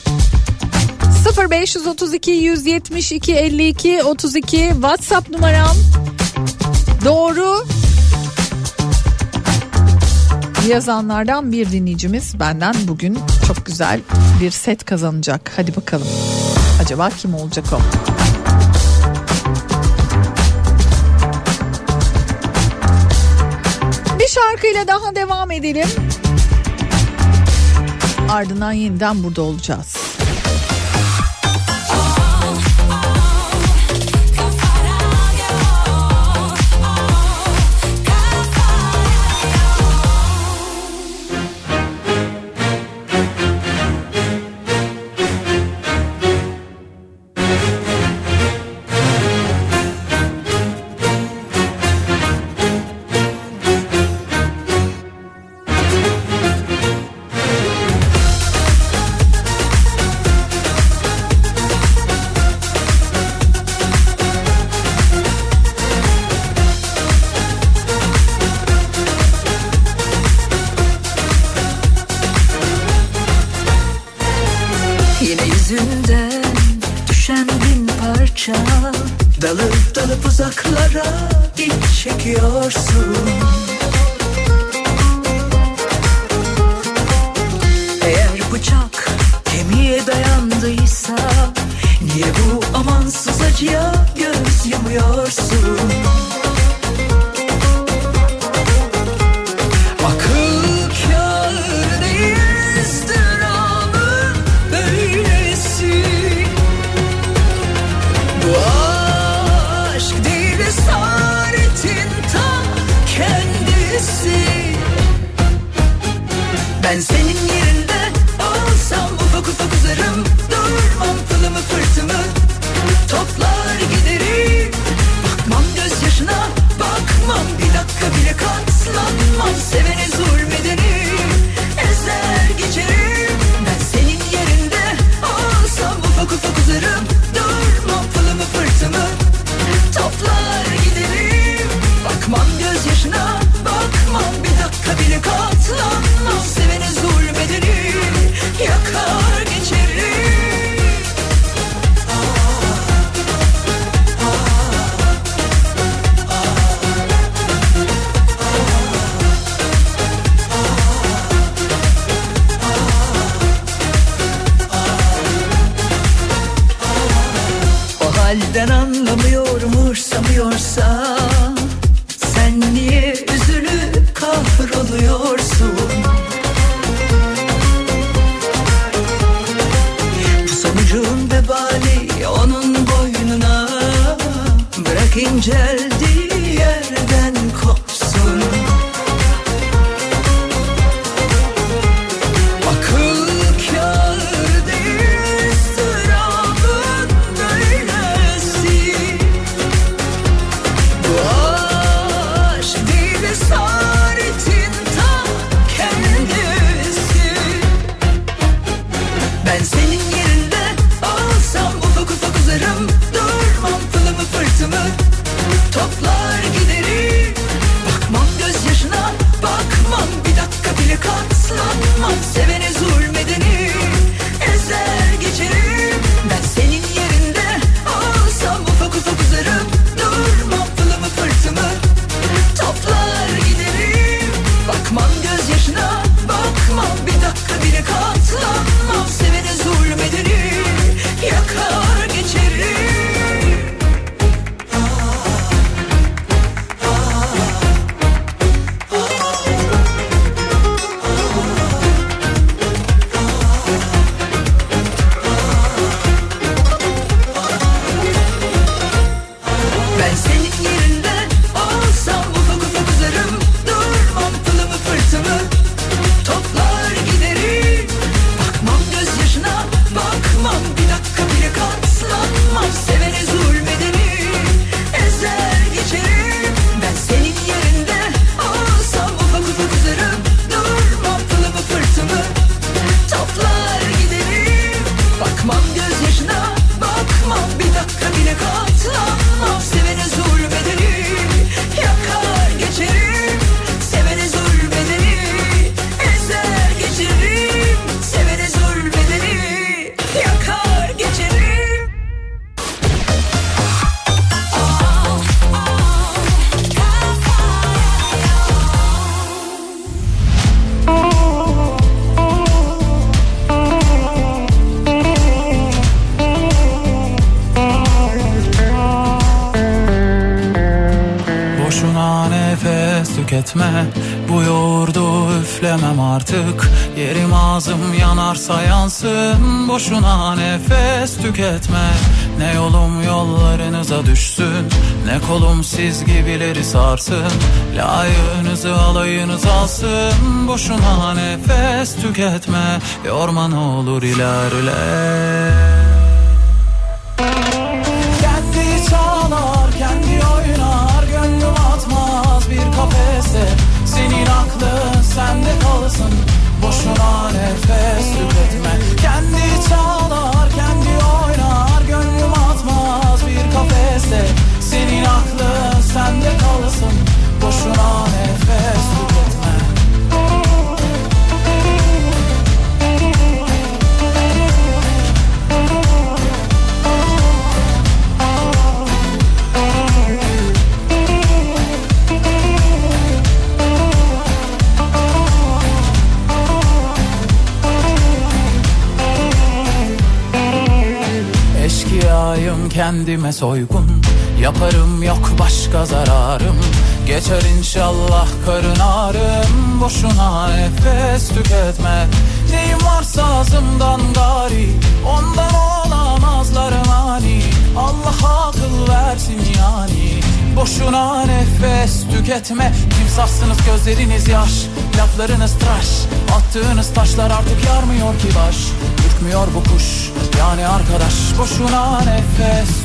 Speaker 2: 0532 172 52 32 WhatsApp numaram. Doğru yazanlardan bir dinleyicimiz benden bugün çok güzel bir set kazanacak. Hadi bakalım. Acaba kim olacak o? Bir şarkıyla daha devam edelim. Ardından yeniden burada olacağız.
Speaker 12: incel sarsın Layığınızı alayınız alsın. Boşuna nefes tüketme. Yorman olur ilerle.
Speaker 13: Kendime soygun Yaparım yok başka zararım. Geçer inşallah karın ağrım Boşuna nefes tüketme. Neyim varsa ağzımdan gari Ondan olamazlar mani. Allah akıl versin yani Boşuna nefes tüketme. Timsahsınız gözleriniz yaş Laflarınız tıraş. Attığınız taşlar artık yarmıyor ki baş. Ürkmüyor bu kuş yani arkadaş. Boşuna nefes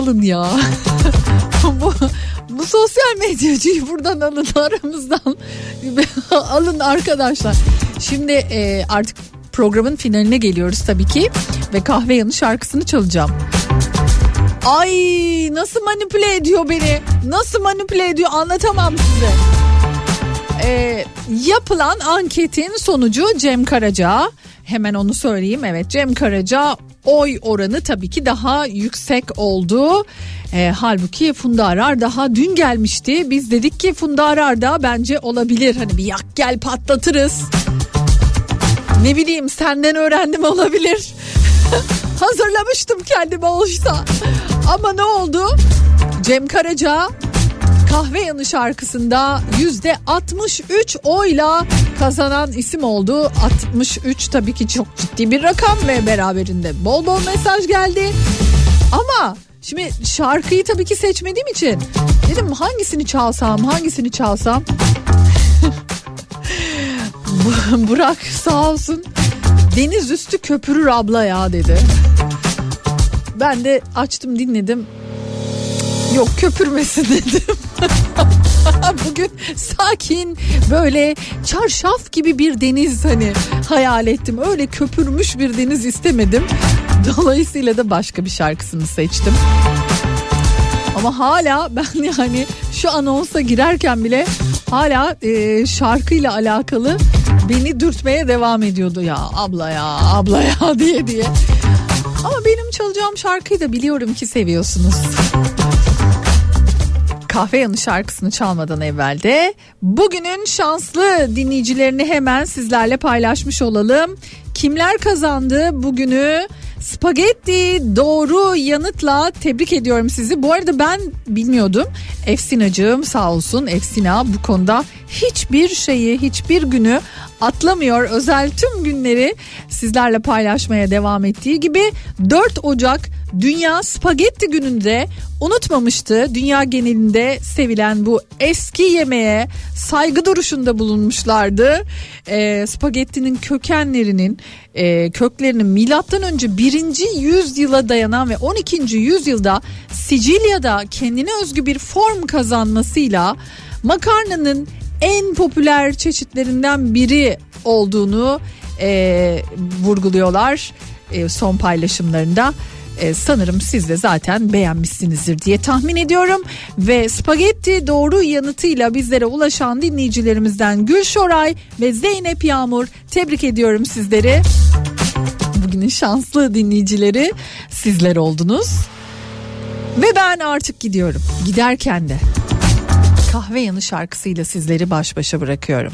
Speaker 2: alın ya. bu, bu sosyal medyacıyı buradan alın aramızdan. alın arkadaşlar. Şimdi e, artık programın finaline geliyoruz tabii ki. Ve kahve yanı şarkısını çalacağım. Ay nasıl manipüle ediyor beni. Nasıl manipüle ediyor anlatamam size. Ee, yapılan anketin sonucu Cem Karaca. Hemen onu söyleyeyim. Evet Cem Karaca oy oranı tabii ki daha yüksek oldu. Ee, halbuki Funda Arar daha dün gelmişti. Biz dedik ki Funda Arar da bence olabilir. Hani bir yak gel patlatırız. Ne bileyim senden öğrendim olabilir. Hazırlamıştım kendime olsa. Ama ne oldu? Cem Karaca Kahve Yanı şarkısında yüzde 63 oyla kazanan isim oldu. 63 tabii ki çok ciddi bir rakam ve beraberinde bol bol mesaj geldi. Ama şimdi şarkıyı tabii ki seçmediğim için dedim hangisini çalsam hangisini çalsam. Burak sağ olsun deniz üstü köpürür abla ya dedi. Ben de açtım dinledim. Yok köpürmesin dedim. Bugün sakin böyle çarşaf gibi bir deniz hani hayal ettim. Öyle köpürmüş bir deniz istemedim. Dolayısıyla da başka bir şarkısını seçtim. Ama hala ben yani şu anonsa girerken bile hala e, şarkıyla alakalı beni dürtmeye devam ediyordu ya abla ya abla ya diye diye. Ama benim çalacağım şarkıyı da biliyorum ki seviyorsunuz. Kahve Yanı şarkısını çalmadan evvel de bugünün şanslı dinleyicilerini hemen sizlerle paylaşmış olalım. Kimler kazandı bugünü? Spagetti doğru yanıtla tebrik ediyorum sizi. Bu arada ben bilmiyordum. Efsinacığım sağ olsun Efsina bu konuda hiçbir şeyi hiçbir günü atlamıyor. Özel tüm günleri sizlerle paylaşmaya devam ettiği gibi 4 Ocak Dünya Spagetti Günü'nde unutmamıştı. Dünya genelinde sevilen bu eski yemeğe saygı duruşunda bulunmuşlardı. E, spagettinin kökenlerinin e, köklerinin milattan önce 1. yüzyıla dayanan ve 12. yüzyılda Sicilya'da kendine özgü bir form kazanmasıyla makarnanın en popüler çeşitlerinden biri olduğunu e, vurguluyorlar e, son paylaşımlarında. E, sanırım siz de zaten beğenmişsinizdir diye tahmin ediyorum. Ve spagetti doğru yanıtıyla bizlere ulaşan dinleyicilerimizden Gül Şoray ve Zeynep Yağmur tebrik ediyorum sizleri. Bugünün şanslı dinleyicileri sizler oldunuz. Ve ben artık gidiyorum. Giderken de kahve yanı şarkısıyla sizleri baş başa bırakıyorum.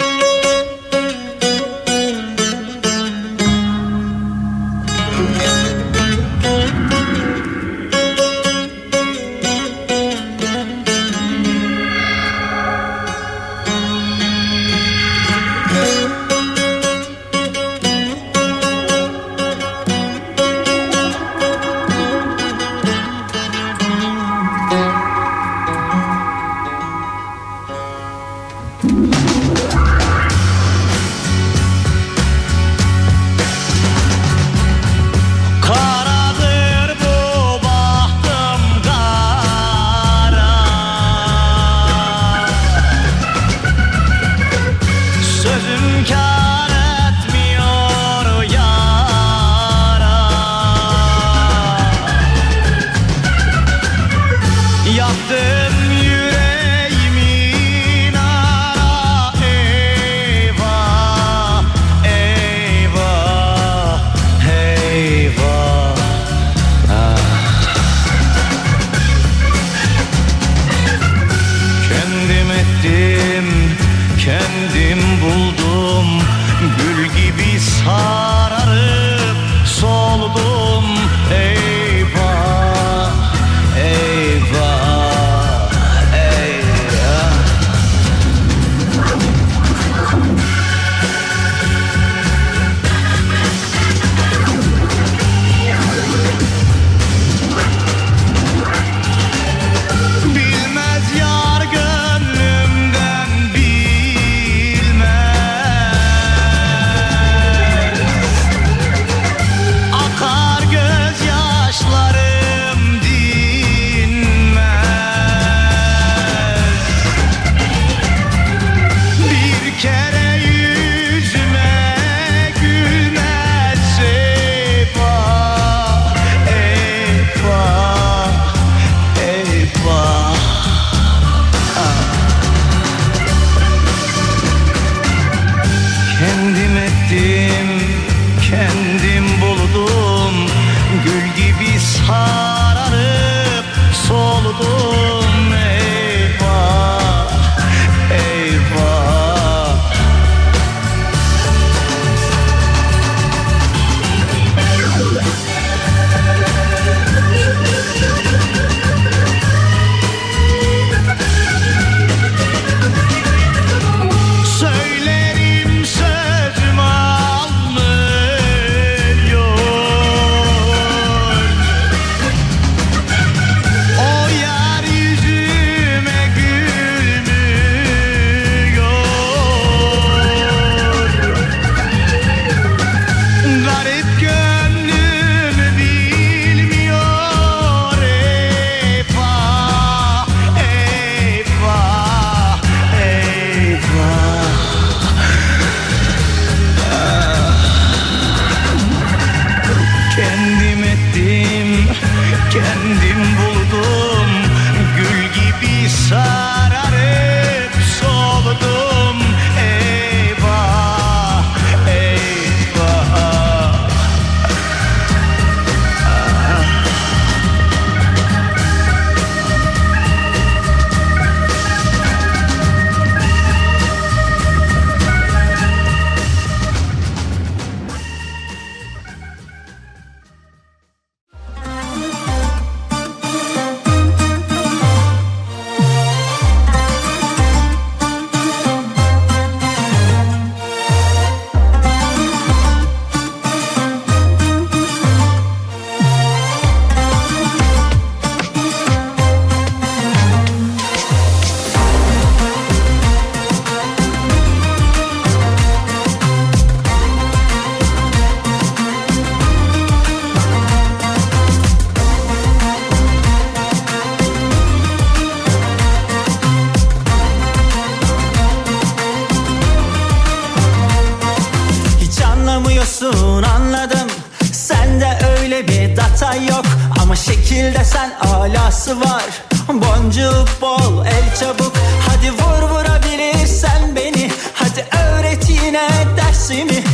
Speaker 14: istiyorsun anladım. Sende öyle bir data yok. Ama şekilde sen alası var. Boncuk bol el çabuk. Hadi vur vurabilirsen beni. Hadi öğret yine dersimi.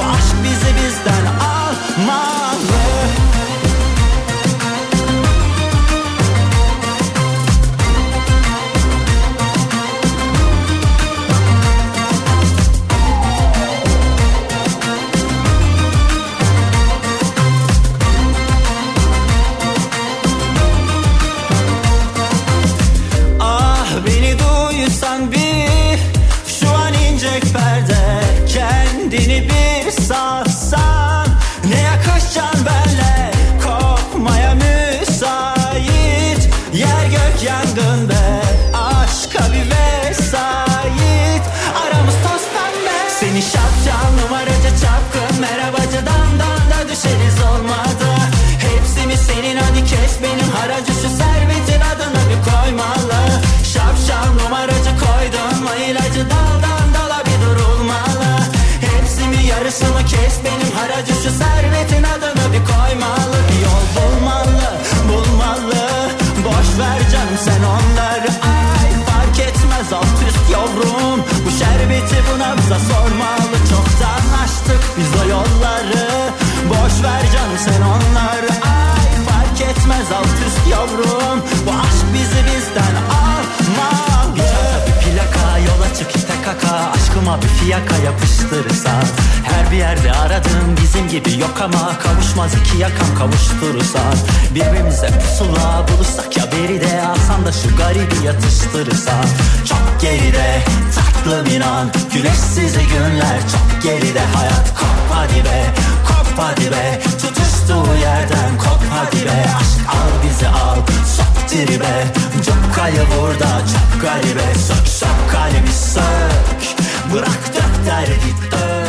Speaker 14: Bu aşk bizi bizden Yoksa sormalı çoktan açtık biz o yolları. Boş ver canım sen onları. Ay fark etmez alt üst yavrum. Bu aşk bizi bizden almaz kaka Aşkıma bir fiyaka yapıştırırsan Her bir yerde aradığım bizim gibi yok ama Kavuşmaz iki yakam kavuşturursan Birbirimize pusula bulursak ya beri de Alsan da şu garibi yatıştırırsan Çok geride tatlım inan Güneşsiz günler. Çok geride Hayat kop hadi be hadi be Tutuştuğu yerden. Kop hadi be Aşk al bizi al. Sok dibe Cokkayı vur da çok garibe. Sök sök kalemi sök. Bırak dök derdi dök